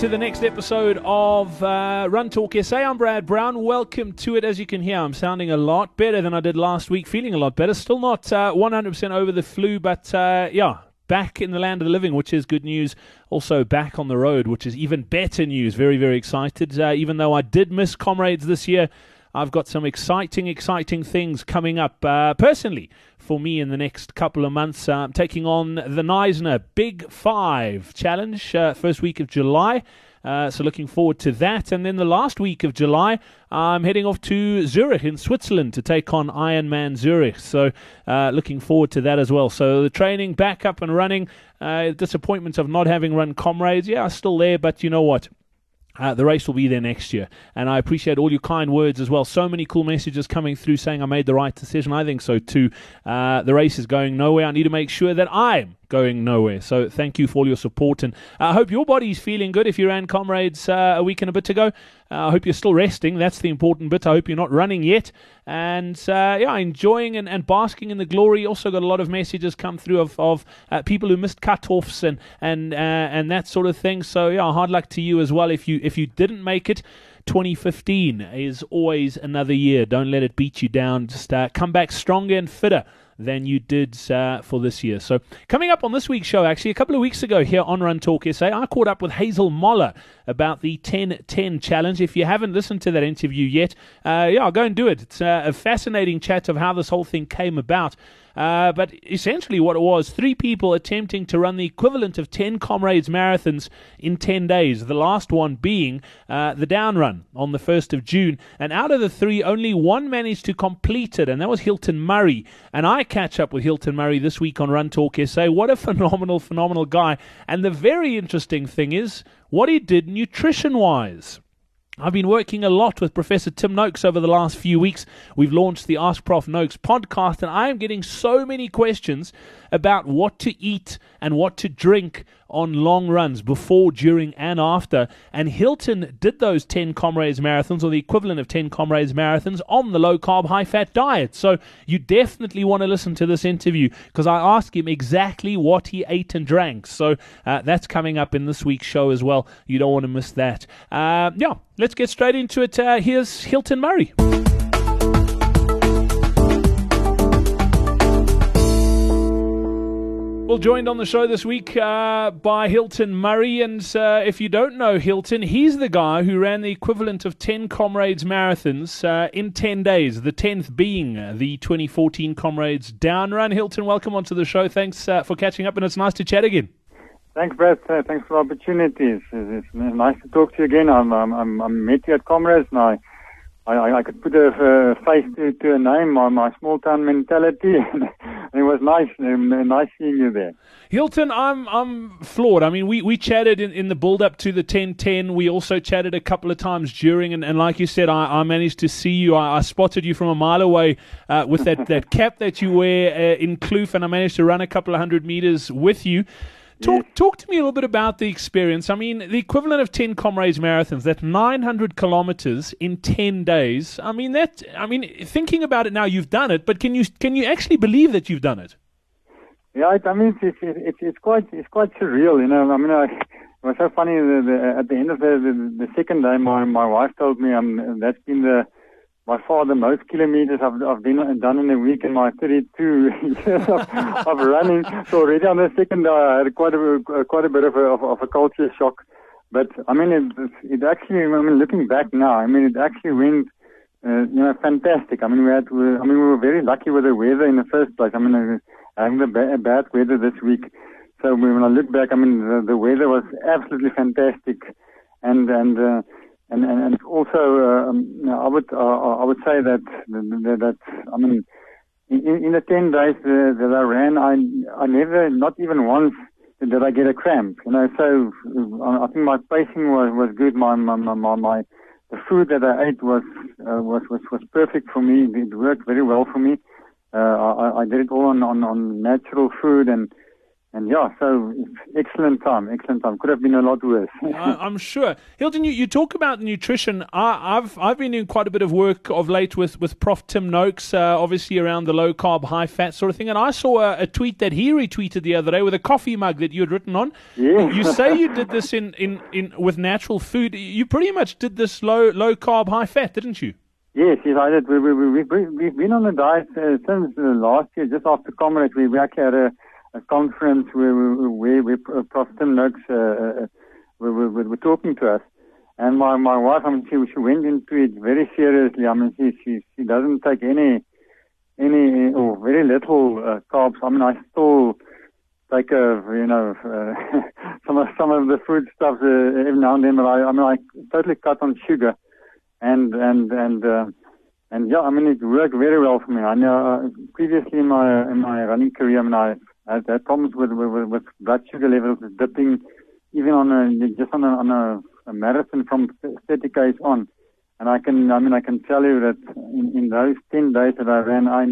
to the next episode of uh, Run Talk SA. I'm Brad Brown. Welcome to it. As you can hear, I'm sounding a lot better than I did last week, feeling a lot better. Still not uh, 100% over the flu, but uh, yeah, back in the land of the living, which is good news. Also back on the road, which is even better news. Very, very excited. Uh, even though I did miss comrades this year, I've got some exciting, exciting things coming up uh, personally for me in the next couple of months. Uh, I'm taking on the Knysna Big Five Challenge, uh, first week of July. Uh, so looking forward to that. And then the last week of July, I'm heading off to Zurich in Switzerland to take on Ironman Zurich. So uh, looking forward to that as well. So the training back up and running. Uh, disappointments of not having run comrades. Yeah, still there, but you know what? Uh, the race will be there next year. And I appreciate all your kind words as well. So many cool messages coming through saying I made the right decision. I think so too. Uh, the race is going nowhere. I need to make sure that I'm going nowhere. So thank you for all your support. And I hope your body's feeling good if you ran comrades uh, a week and a bit ago. Uh, I hope you're still resting. That's the important bit. I hope you're not running yet. And uh, yeah, enjoying and, and basking in the glory. Also got a lot of messages come through of, of uh, people who missed cutoffs and and uh, and that sort of thing. So yeah, hard luck to you as well if you if you didn't make it. 2015 is always another year. Don't let it beat you down. Just uh, come back stronger and fitter than you did uh, for this year. So, coming up on this week's show, actually, a couple of weeks ago here on Run Talk SA, I caught up with Hazel Moller about the 10 10 challenge. If you haven't listened to that interview yet, uh, yeah, go and do it. It's uh, a fascinating chat of how this whole thing came about. Uh, but essentially, what it was three people attempting to run the equivalent of 10 Comrades marathons in 10 days, the last one being uh, the down run on the 1st of June. And out of the three, only one managed to complete it, and that was Hilton Murray. And I catch up with Hilton Murray this week on Run Talk SA. What a phenomenal, phenomenal guy. And the very interesting thing is what he did nutrition wise. I've been working a lot with Professor Tim Noakes over the last few weeks. We've launched the Ask Prof Noakes podcast, and I am getting so many questions about what to eat and what to drink on long runs before, during, and after. And Hilton did those 10 Comrades marathons, or the equivalent of 10 Comrades marathons, on the low carb, high fat diet. So you definitely want to listen to this interview because I asked him exactly what he ate and drank. So uh, that's coming up in this week's show as well. You don't want to miss that. Uh, yeah, let's get straight into it. Uh, here's Hilton Murray. Well, joined on the show this week uh, by Hilton Murray. And uh, if you don't know Hilton, he's the guy who ran the equivalent of 10 Comrades marathons uh, in 10 days, the 10th being the 2014 Comrades Down Run. Hilton, welcome onto the show. Thanks uh, for catching up, and it's nice to chat again. Thanks, Brett. Uh, thanks for the opportunity. It's, it's, nice to talk to you again. I'm, I'm, I'm, met you at Comrades, I, I, I could put a, face to, to a name, my, my small town mentality. it was nice, um, nice seeing you there. Hilton, I'm I'm floored. I mean, we, we chatted in, in the build up to the 1010. We also chatted a couple of times during, and, and like you said, I, I managed to see you. I, I spotted you from a mile away uh, with that, that cap that you wear uh, in Kloof, and I managed to run a couple of hundred meters with you. Talk, yes. talk to me a little bit about the experience. I mean, the equivalent of 10 Comrades marathons, that 900 kilometers in 10 days. I mean, that, I mean, thinking about it now, you've done it, but can you, can you actually believe that you've done it? Yeah, I mean, it's, it's, it's quite, it's quite surreal, you know. I mean, I, it was so funny. The, the, at the end of the, the, the second day, my, my wife told me, um, that's been the, by far the most kilometers I've, I've been done in a week in my 32 years of, of running. So already on the second day, I had quite a quite a bit of a, of, of a culture shock. But I mean, it, it actually, I mean, looking back now, I mean, it actually went, uh, you know, fantastic. I mean, we had, I mean, we were very lucky with the weather in the first place. I mean, uh, having the ba- bad weather this week. So when I look back, I mean, the, the weather was absolutely fantastic, and and. Uh, and, and, and also, uh, um, I would uh, I would say that that, that I mean, in, in the ten days uh, that I ran, I I never, not even once, did I get a cramp. You know, so I think my pacing was was good. My my my, my the food that I ate was uh, was was was perfect for me. It worked very well for me. Uh, I, I did it all on, on on natural food and and yeah, so excellent time, excellent time. Could have been a lot worse. I, am sure. Hilton, you, you talk about nutrition. I, have I've been doing quite a bit of work of late with, with Prof. Tim Noakes, uh, obviously around the low carb, high fat sort of thing. And I saw a, a, tweet that he retweeted the other day with a coffee mug that you had written on. Yeah. You say you did this in, in, in with natural food. You pretty much did this low low carb, high fat, didn't you? Yes, yes, I did. We, we, we, we, we've been on the diet uh, since uh, last year, just after Comrade. We, we actually had a a conference where, where, where Prof. Tim Noakes uh, uh, were, were, were talking to us. And my, my wife, I mean, she, she went into it very seriously. I mean, she, she, she doesn't take any, any, or very little uh, carbs. I mean, I still take you know, uh, some of, some of the food stuff uh, every now and then, but I, I mean, I totally cut on sugar. And, and, and, uh, and yeah, I mean, it worked very well for me. I know, uh, previously in my, in my running career, I mean, I, Uh, I've had problems with, with, with blood sugar levels dipping, even on a, just on a, on a, a marathon from 30 k's on. And I can, I mean, I can tell you that in, in those 10 days that I ran, I,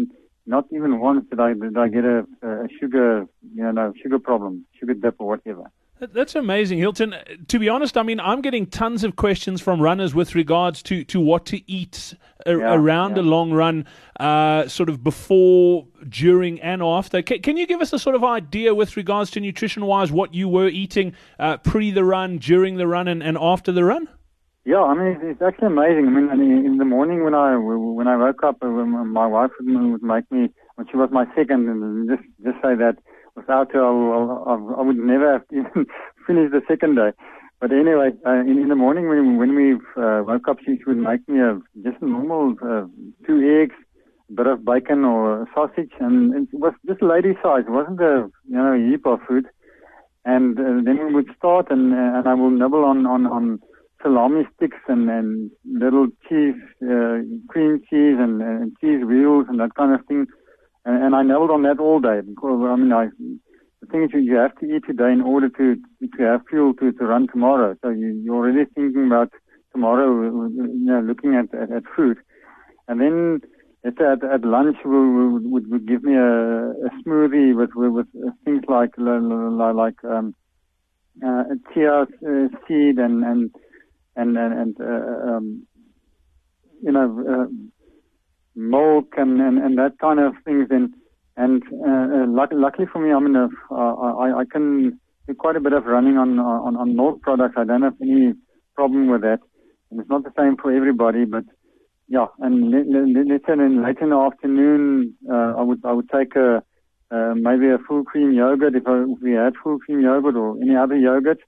not even once did I, did I get a, a sugar, you know, sugar problem, sugar dip or whatever. That's amazing, Hilton. To be honest, I mean, I'm getting tons of questions from runners with regards to, to what to eat a, yeah, around yeah. a long run, uh, sort of before, during, and after. Can, can, you give us a sort of idea with regards to nutrition wise what you were eating uh, pre the run, during the run, and, and after the run? Yeah, I mean, it's actually amazing. I mean, in the morning when I when I woke up, my wife would make me when she was my second, and just just say that without her, I, I, I would never have even finished the second day. But anyway, uh, in, in the morning when, when we uh, woke up, she would make me a, just a normal uh, two eggs, a bit of bacon or sausage, and it was just lady size. It wasn't a you know heap of food. And uh, then we would start, and uh, and I will nibble on on on salami sticks and and little cheese, uh, cream cheese, and, and cheese wheels and that kind of thing and, and I nibbled on that all day because I mean, I, the thing is, you have to eat today in order to to have fuel to to run tomorrow. So you, you're already thinking about tomorrow, you know, looking at at, at food, and then at at, at lunch would, would would give me a, a smoothie with with, with things like like um, uh, chia uh, seed and and and and, and uh, um, you know. Uh, milk and, and, and that kind of things. And, and uh, uh, luckily for me, I mean, uh, I, I can do quite a bit of running on, on, on milk products. I don't have any problem with that. And it's not the same for everybody, but yeah, and let's in late in the afternoon, uh, I would I would take a uh, maybe a full cream yogurt if, I, if we had full cream yogurt or any other yogurt,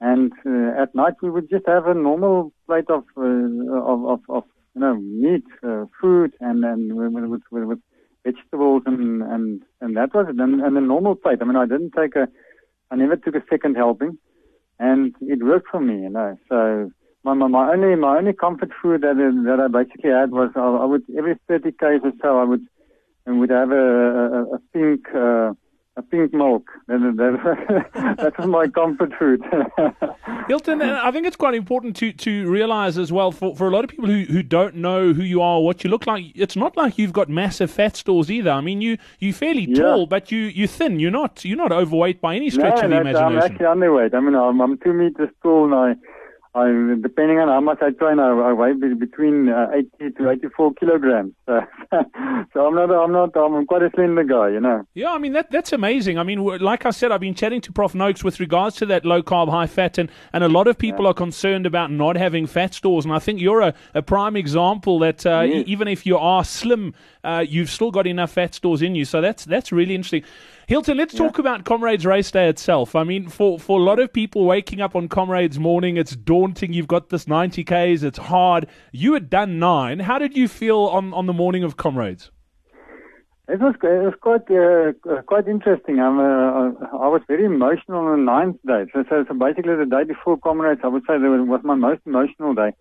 and uh, at night we would just have a normal plate of uh, of, of, of you know, meat, uh, fruit, and and with, with, with vegetables, and and and that was it. And, and a normal plate. I mean, I didn't take a, I never took a second helping, and it worked for me, you know. So my my, my only my only comfort food that that I basically had was I, I would every 30 k's or so I would and would have a a, a pink. Uh, pink milk. That, was my comfort food. Hilton, uh, I think it's quite important to, to realize as well for, for a lot of people who, who don't know who you are, what you look like. It's not like you've got massive fat stores either. I mean, you you're fairly yeah. tall, but you you're thin. You're not you're not overweight by any stretch no, of the imagination. I'm actually underweight. I mean, I'm, I'm two meters tall and I I, depending on how much I train, I, I weigh between uh, 80 to 84 kilograms. so I'm not, I'm not, I'm quite a slender guy, you know. Yeah, I mean that that's amazing. I mean, like I said, I've been chatting to Prof Noakes with regards to that low carb, high fat, and, and a lot of people yeah. are concerned about not having fat stores. And I think you're a, a prime example that uh, yes. e- even if you are slim, uh, you've still got enough fat stores in you. So that's that's really interesting. Hilton, let's yeah. talk about Comrades Race Day itself. I mean, for, for a lot of people waking up on Comrades morning, it's daunting. You've got this 90 Ks, it's hard. You had done nine. How did you feel on, on the morning of Comrades? It was it was quite uh, quite interesting. I'm, uh, I was very emotional on the ninth day. So, so, so basically the day before Comrades, I would say that was my most emotional day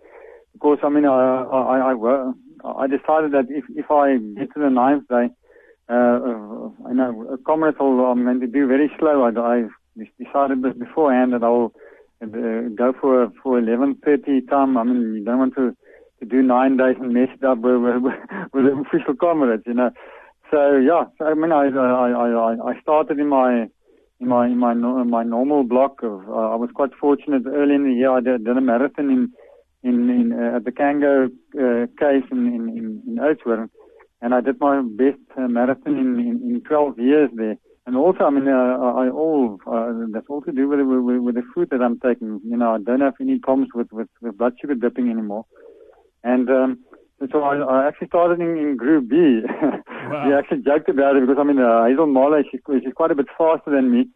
because I mean I I I, I decided that if if I get to the ninth day, uh, uh, I know comrades will I'm going to do very slow. I, I decided beforehand that I'll uh, go for for 11:30 time. I mean, you don't want to to do nine days and mess it up with, with, with official comrades, you know. So yeah, so, I mean, I I I I started in my in my in my my normal block. Of, uh, I was quite fortunate early in the year. I did, did a marathon in in, in uh, at the Cango uh, case in in, in, Oudtshoorn, and I did my best uh, marathon in, in in 12 years there. And also, I mean, uh, I all uh, that's all to do with, with with the food that I'm taking. You know, I don't have any problems with with, with blood sugar dipping anymore, and um, so I, I actually started in, in Group B. Wow. we actually joked about it because I mean, uh, Hazel Marley, she, she's quite a bit faster than me,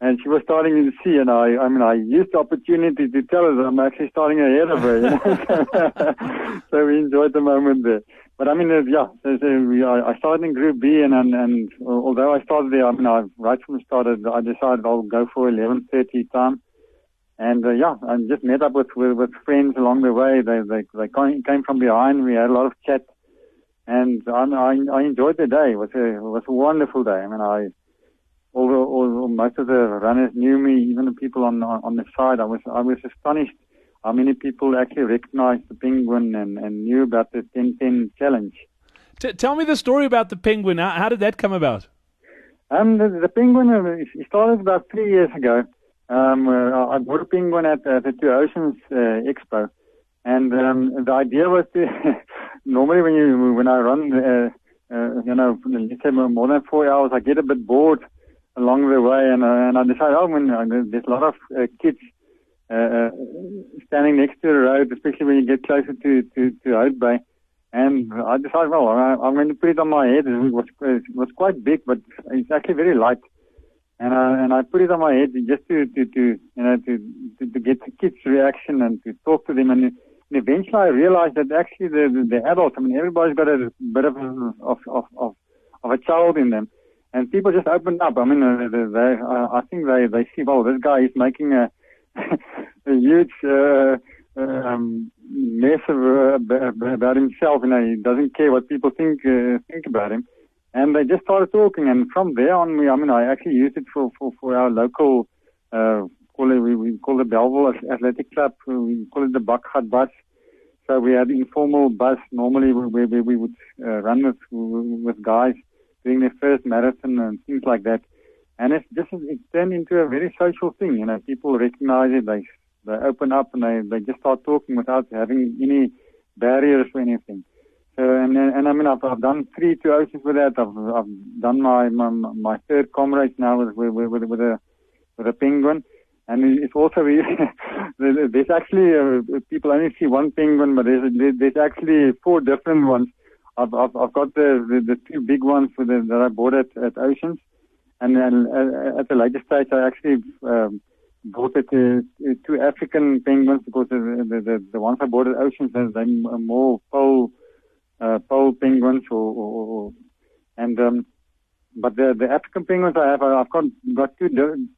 and she was starting in C, and I, I mean, I used the opportunity to tell her that I'm actually starting ahead of her. You know? so we enjoyed the moment there. But I mean, uh, yeah, so, so I, started in Group B, and, and and although I started there, I mean, I right from the start, I decided I'll go for 11:30 time. And uh, yeah, I just met up with, with with friends along the way. They they they came from behind. We had a lot of chat, and I I, I enjoyed the day. It was a it was a wonderful day. I mean, I all, all most of the runners knew me, even the people on on the side. I was I was astonished how many people actually recognized the penguin and, and knew about the 10-10 challenge. T- tell me the story about the penguin. How, how did that come about? Um, the, the penguin uh, started about three years ago. Um, uh, I bought a penguin at, at the Two Oceans uh, Expo, and um, the idea was to normally when you when I run, uh, uh, you know, let's say more than four hours, I get a bit bored along the way, and uh, and I decided, oh, when there's a lot of uh, kids uh, standing next to the road, especially when you get closer to to to Hout Bay. And I decided, well, I'm going to put it on my head. It was it was quite big, but it's actually very light and I and I put it on my head just to to, to you know to, to to get the kids' reaction and to talk to them and. And eventually, I realized that actually the, the the adults, I mean, everybody's got a bit of of of of, a child in them, and people just opened up. I mean, uh, they, they uh, I think they they see, well, this guy is making a a huge uh, um, mess of, uh, about himself. You know, he doesn't care what people think uh, think about him. And they just started talking, and from there on, we, I mean, I actually used it for, for, for our local, uh, call it, we, we call it Bellville Athletic Club, we call it the Buckhat bus. So we had informal bus normally where, where we would uh, run with, with guys doing their first marathon and things like that. And it's just, it turned into a very social thing, you know, people recognize it, they, they open up and they, they just start talking without having any barriers or anything. So, and, and I mean, I've, I've done three two oceans with that. I've, I've done my, my, my third comrade now with, with, with, with a, with a penguin. And it's also, there's actually, uh, people only see one penguin, but there's, there's actually four different ones. I've, I've, I've got the, the, the two big ones for the, that I bought at, at Oceans. And then uh, at the later stage, I actually, um, bought it to, to two African penguins because the, the, the, ones I bought at Oceans, they're more pole, uh, pole penguins or, or, or and um, but the the African penguins I have I've got got two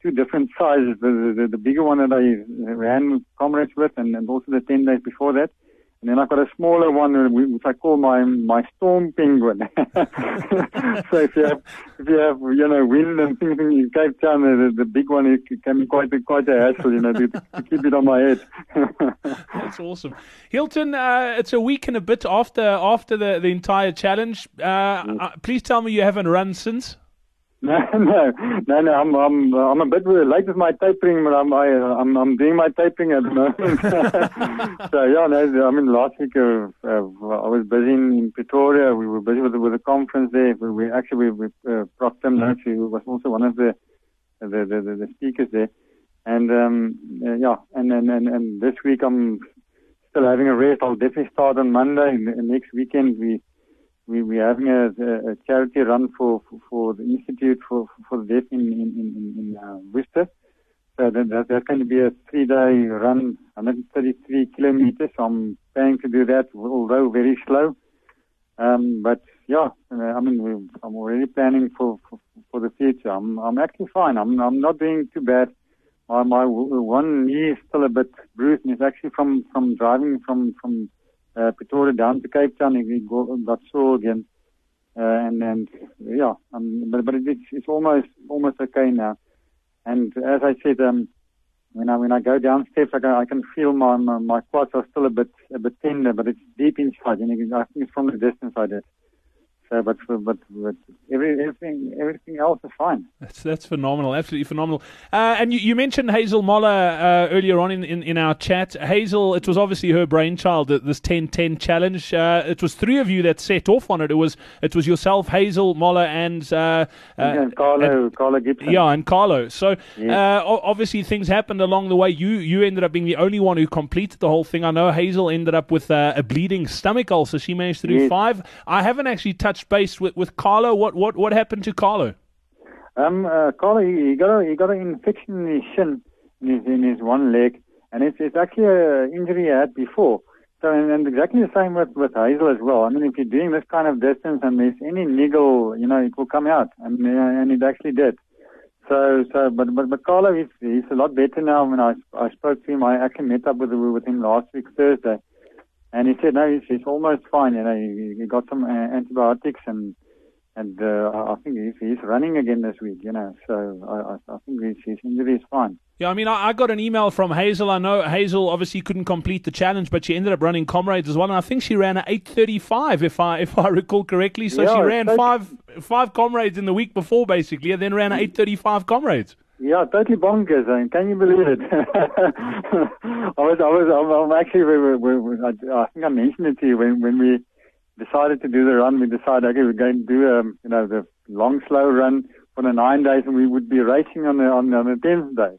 two different sizes. The, the the bigger one that I ran comrades with and, and also the ten days before that and then I've got a smaller one which I call my my storm penguin. so if you have if you have you know wind and things in Cape Town, the, the big one it can be quite a, quite a hassle, you know, to, to keep it on my head. That's awesome, Hilton. Uh, it's a week and a bit after after the the entire challenge. Uh, mm. uh please tell me you haven't run since. No, no, no, no. I'm, I'm, I'm a bit late with my tapering, but I'm, I, I'm, I'm doing my tapering at the moment. so yeah, no. I mean, last week uh, uh, I was busy in, in, Pretoria. We were busy with with a conference there. We, we actually we, we uh, Prof Noakes, who was also one of the the, the, the speakers there, and um, uh, yeah, and, and and and this week I'm still having a rest. I'll definitely start on Monday. Next weekend we we, we're having a, a, charity run for, for, for, the Institute for, for the Deaf in, in, in, in uh, Worcester. So that, that, going to be a three-day run, 133 kilometers. I'm planning to do that, although very slow. Um, but yeah, I mean, we, I'm already planning for, for, for the future. I'm, I'm actually fine. I'm, I'm not doing too bad. My, my one knee is still a bit bruised, and it's actually from, from driving from, from uh, Pretoria down to Cape Town and we go, got sore again. Uh, and, and yeah, um, but, but it's, it's almost, almost okay now. And as I said, um, when I, when I go down steps, I can, I can feel my, my, my quads are still a bit, a bit tender, but it's deep inside. And I think it's from the distance I did. So, but but but every, everything everything else is fine. That's that's phenomenal, absolutely phenomenal. Uh, and you, you mentioned Hazel Moller uh, earlier on in, in, in, our chat. Hazel, it was obviously her brainchild. This 10-10 challenge. Uh, it was three of you that set off on it. It was it was yourself, Hazel Moller, and uh, uh, and Carlo and, Carlo Gibson. Yeah, and Carlo. So uh, obviously things happened along the way. You you ended up being the only one who completed the whole thing. I know Hazel ended up with a bleeding stomach ulcer. She managed to do yes. five. I haven't actually touched base with, with Carlo. What what what happened to Carlo? Um, uh, Carlo, he, he got a he got an infection in his shin, in his, in his one leg, and it's it's actually an injury he had before. So, and, and exactly the same with, with Hazel as well. I mean, if you're doing this kind of distance and there's any niggle, you know, it will come out, and uh, and it actually did. So, so, but but but Carlo, he's he's a lot better now. When I I spoke to him, I actually met up with with him last week Thursday, and he said no, he's, he's almost fine. You know, he, he got some uh, antibiotics and and uh, I think he's, he's running again this week, you know. So I, I think his, his injury is fine. Yeah, I mean, I, I, got an email from Hazel. I know Hazel obviously couldn't complete the challenge, but she ended up running comrades as well, and I think she ran at eight thirty-five, if I if I recall correctly. So yeah, she ran five five comrades in the week before, basically, and then ran at eight thirty-five comrades. Yeah, totally bonkers. I mean, can you believe it? I was, I was, I'm actually, we, we, we, I, I think I mentioned it to you when when we decided to do the run, we decided, okay, we're going to do, um, you know, the long, slow run for the nine days and we would be racing on the, on, on the tenth day.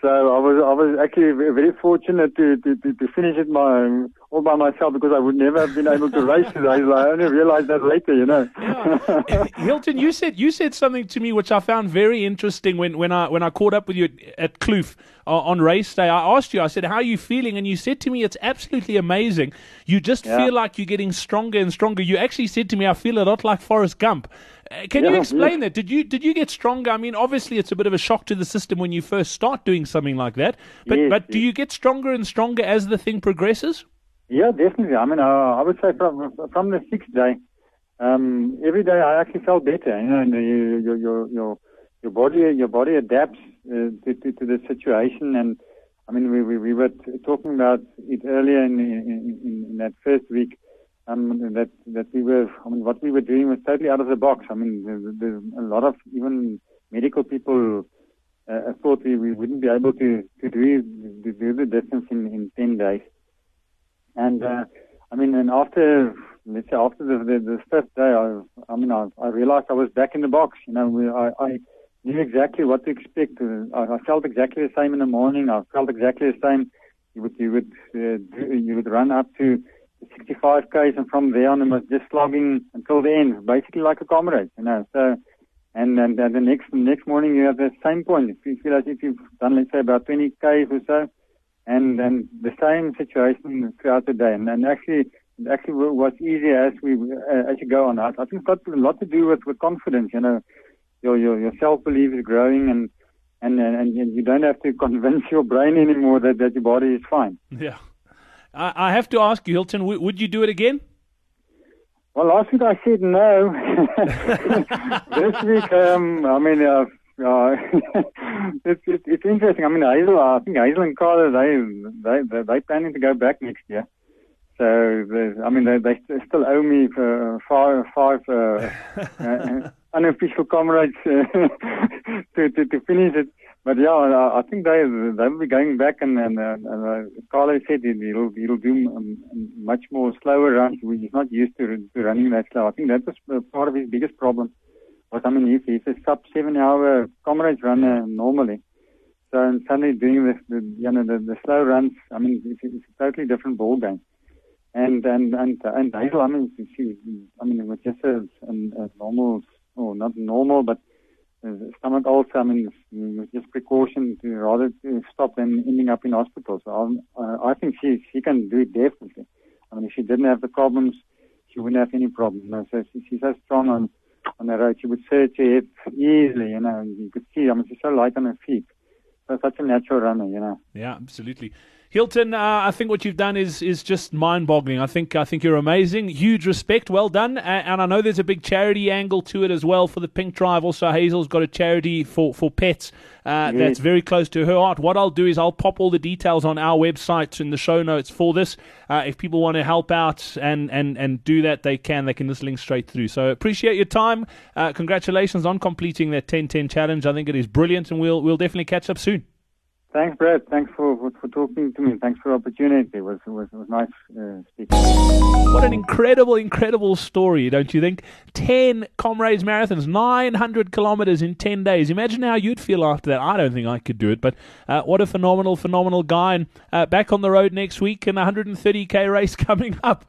So I was I was actually very fortunate to to, to, to finish it my all by myself because I would never have been able to race today. I only realized that later, you know. yeah. Hilton, you said you said something to me which I found very interesting when, when I when I caught up with you at Kloof uh, on race day. I asked you, I said, "How are you feeling?" And you said to me, "It's absolutely amazing. You just yeah. feel like you're getting stronger and stronger." You actually said to me, "I feel a lot like Forrest Gump." Uh, can yeah, you explain yeah. that? Did you did you get stronger? I mean, obviously, it's a bit of a shock to the system when you first start doing something like that. But yes, but yes. do you get stronger and stronger as the thing progresses? Yeah, definitely. I mean, uh, I would say from from the sixth day, um, every day I actually felt better. You know, your your your your body your body adapts uh, to, to, to the situation, and I mean, we we, we were talking about it earlier in in, in, in that first week um, that that we were, I mean, what we were doing was totally out of the box. I mean, there's, there's a lot of even medical people uh, thought we, we wouldn't be able to to do to do the distance in in ten days. And uh, I mean, and after let's say after the the, the fifth day, I I mean, I, I realized I was back in the box. You know, we, I, I knew exactly what to expect. I, I felt exactly the same in the morning. I felt exactly the same. You would you would uh, do, you would run up to 65 k's, and from there on, I was just slogging until the end, basically like a comrade, you know. So, and and, and the next next morning you have the same point. If you feel as if you've done, let's say, about 20 k's or so, and and the same situation throughout the day, and, and actually. Actually was easier as we uh, as you go on. I, I think it's got a lot to do with, with confidence. You know, your your, your self belief is growing, and. and and and you don't have to convince your brain anymore that that your body is fine. Yeah. I, I have to ask you, Hilton, w- would you do it again? Well, I week I said no. this week, um, I mean, uh, uh, it's, it's, it's interesting. I mean, Hazel, I think Hazel and Carter, they they they they planning to go back next year. So, I mean, they they still owe me for five five uh, uh, unofficial comrades uh, to, to to finish it. But yeah, I think they they will be going back and and, and uh, Carlo said he'll he'll do um, much more slower runs. He's not used to, to running that slow. I think that was part of his biggest problem. Was I mean, he's, he's a sub seven hour comrades runner normally. So and suddenly doing this, the, you know, the, the slow runs. I mean, it's, it's a totally different ball game. And and and and Hazel, I mean, she, I mean, it was just a, a, a normal, or not normal, but stomach ulcer, I mean, just precaution to rather to stop than ending up in hospital. So uh, I think she she can do it definitely. I mean, if she didn't have the problems, she wouldn't have any problem. You know, so she, she's so strong on on the road. She would search it easily. You know, you could see. I mean, she's so light on her feet. So such a natural runner. You know. Yeah, absolutely. Hilton, uh, I think what you've done is is just mind-boggling. I think I think you're amazing. Huge respect, well done. And, and I know there's a big charity angle to it as well for the Pink Drive. Also, Hazel's got a charity for for pets uh, yes. that's very close to her heart. What I'll do is I'll pop all the details on our website in the show notes for this. Uh, if people want to help out and, and, and do that, they can. They can just link straight through. So appreciate your time. Uh, congratulations on completing that 10-10 challenge. I think it is brilliant, and we'll we'll definitely catch up soon. Thanks, Brett. Thanks for, for, for, talking to me. Thanks for the opportunity. It was, it was, it was nice uh, speaking. What an incredible, incredible story, don't you think? 10 Comrades marathons, 900 kilometers in 10 days. Imagine how you'd feel after that. I don't think I could do it, but uh, what a phenomenal, phenomenal guy. And uh, back on the road next week and 130k race coming up.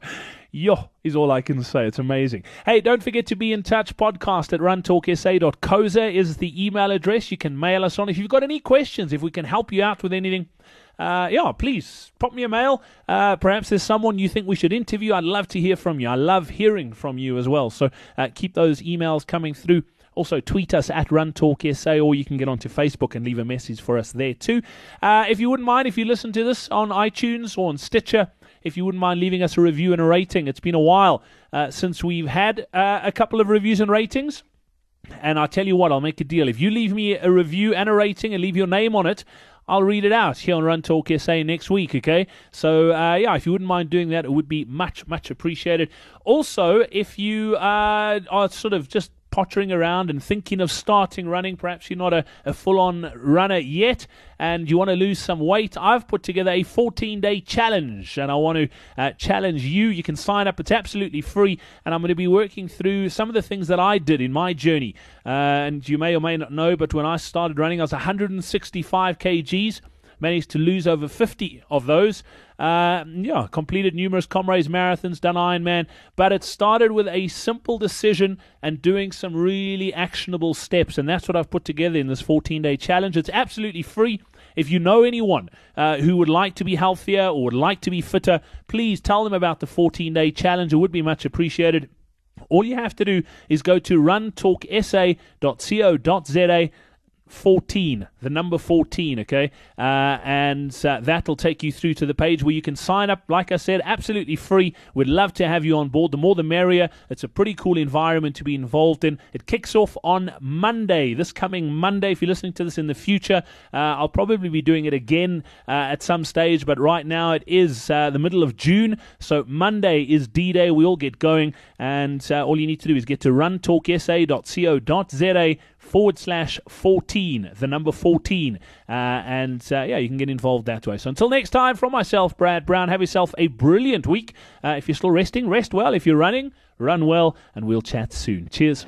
Yo, is all I can say. It's amazing. Hey, don't forget to be in touch. Podcast at runtalksa.co.za is the email address. You can mail us on. If you've got any questions, if we can help you out with anything, uh, yeah, please pop me a mail. Uh, perhaps there's someone you think we should interview. I'd love to hear from you. I love hearing from you as well. So uh, keep those emails coming through. Also, tweet us at RunTalkSA, or you can get onto Facebook and leave a message for us there too. Uh, if you wouldn't mind, if you listen to this on iTunes or on Stitcher, if you wouldn't mind leaving us a review and a rating. It's been a while uh, since we've had uh, a couple of reviews and ratings. And I'll tell you what, I'll make a deal. If you leave me a review and a rating and leave your name on it, I'll read it out here on Run Talk SA next week, okay? So, uh, yeah, if you wouldn't mind doing that, it would be much, much appreciated. Also, if you uh, are sort of just pottering around and thinking of starting running, perhaps you're not a, a full on runner yet and you want to lose some weight, I've put together a 14 day challenge and I want to uh, challenge you. You can sign up, it's absolutely free, and I'm going to be working through some of the things that I did in my journey. Uh, and you may or may not know, but when I started running, I was 165 kgs managed to lose over 50 of those. Uh, yeah, completed numerous Comrades marathons, done Ironman, but it started with a simple decision and doing some really actionable steps, and that's what I've put together in this 14 day challenge. It's absolutely free. If you know anyone uh, who would like to be healthier or would like to be fitter, please tell them about the 14 day challenge. It would be much appreciated. All you have to do is go to runtalksa.co.za 14, the number 14, okay? Uh, and uh, that'll take you through to the page where you can sign up. Like I said, absolutely free. We'd love to have you on board. The more the merrier. It's a pretty cool environment to be involved in. It kicks off on Monday, this coming Monday. If you're listening to this in the future, uh, I'll probably be doing it again uh, at some stage, but right now it is uh, the middle of June. So Monday is D Day. We all get going, and uh, all you need to do is get to runtalksa.co.za forward slash 14, the number 14. Uh, and uh, yeah, you can get involved that way. So until next time, from myself, Brad Brown, have yourself a brilliant week. Uh, if you're still resting, rest well. If you're running, run well, and we'll chat soon. Cheers.